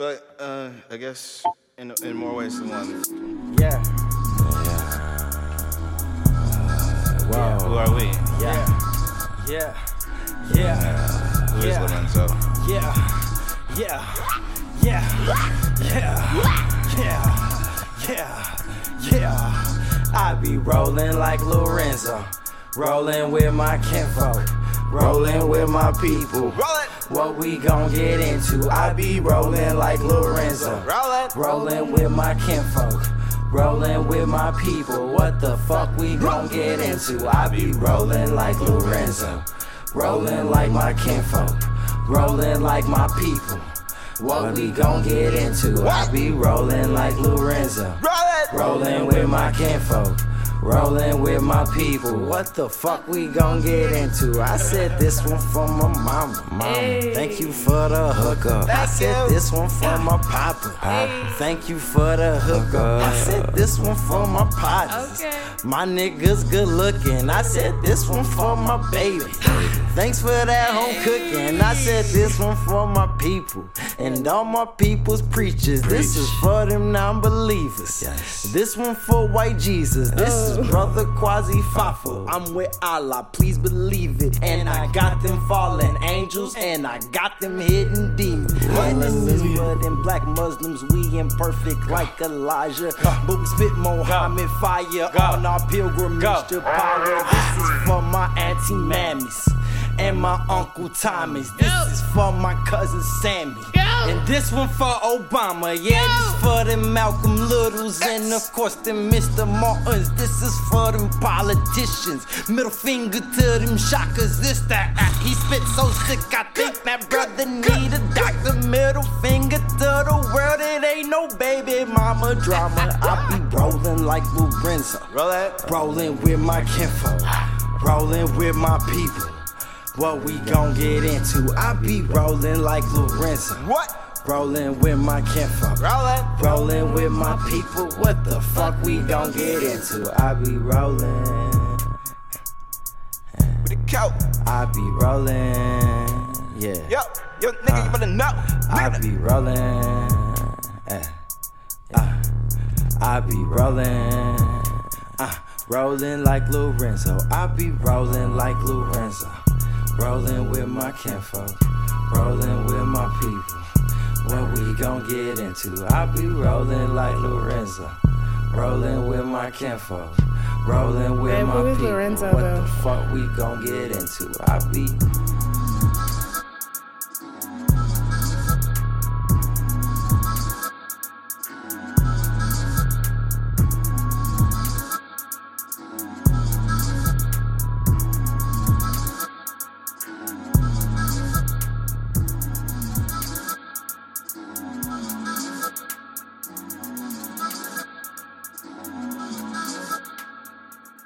But uh, I guess in in more ways than one. Yeah. yeah. Wow. Who are we? Yeah. Yeah. Yeah. Who is Yeah. Lorenzo? Yeah. Yeah. Yeah. Yeah. Yeah. Yeah. Yeah. I be rolling like Lorenzo. Rolling with my kinfolk. Rolling with my people. Roll it. What we gon' get into? I be rolling like Lorenzo. Roll it. Rolling with my kinfolk. Rolling with my people. What the fuck we gon' get into? I be rolling like Lorenzo. Rolling like my kinfolk. Rolling like my people. What we gon' get into? I be rolling like Lorenzo. Roll it. Rolling with my kinfolk. Rolling with my people. What the fuck we gon' get into? I said this one for my mama. Mama. Thank you for the hookup. I said this one for my papa. Papa. Thank you for the hookup. I said this one for my partners. My niggas good looking. I said this one for my baby. Thanks for that home cooking. I said this one for my people. And all my people's preachers. This is for them non believers. This one for white Jesus. This is brother Quazzy Faffle. I'm with Allah, please believe it. And I got them fallen angels and I got them hidden demons. Is for them black Muslims. We imperfect like Elijah. But we spit Mohammed fire on our pilgrimage to power. This is for my auntie mammies and my uncle Thomas. This Go. is for my cousin Sammy. Go. And this one for Obama. Yeah, Go. this for them Malcolm Littles. And of course, them Mr. Martins. This is for them politicians. Middle finger to them shockers. This, that, that. He spit so sick, I think that brother need a doctor. Middle finger to the world. It ain't no baby mama drama. I be rolling like Lorenzo. Roll it. Rolling with my kinfolk, rolling with my people. What we gon' get into? I be rolling like Lorenzo, What? rolling with my kinfolk, Roll it. rolling with my people. What the fuck we gon' get into? I be rolling, With the coat. I be rolling, yeah. Yo, yo, nigga, you better know. I Nigga. be rolling, eh, ah. I be rolling, ah, rolling like Lorenzo. I be rolling like Lorenzo, rolling with my kinfolk, rolling with my people. What we gon' get into? I be rolling like Lorenzo, rolling with my kinfolk, rolling with Babe, my people. Lorenzo, what though? the fuck we gon' get into? I be